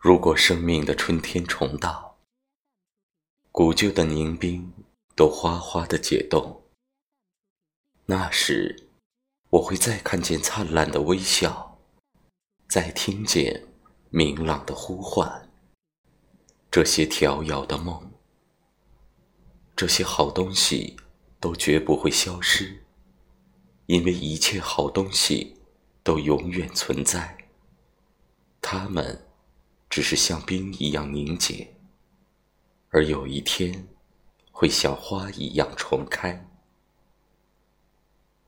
如果生命的春天重到，古旧的凝冰都哗哗的解冻，那时我会再看见灿烂的微笑，再听见明朗的呼唤。这些调摇的梦，这些好东西都绝不会消失，因为一切好东西都永远存在，它们。只是像冰一样凝结，而有一天，会像花一样重开。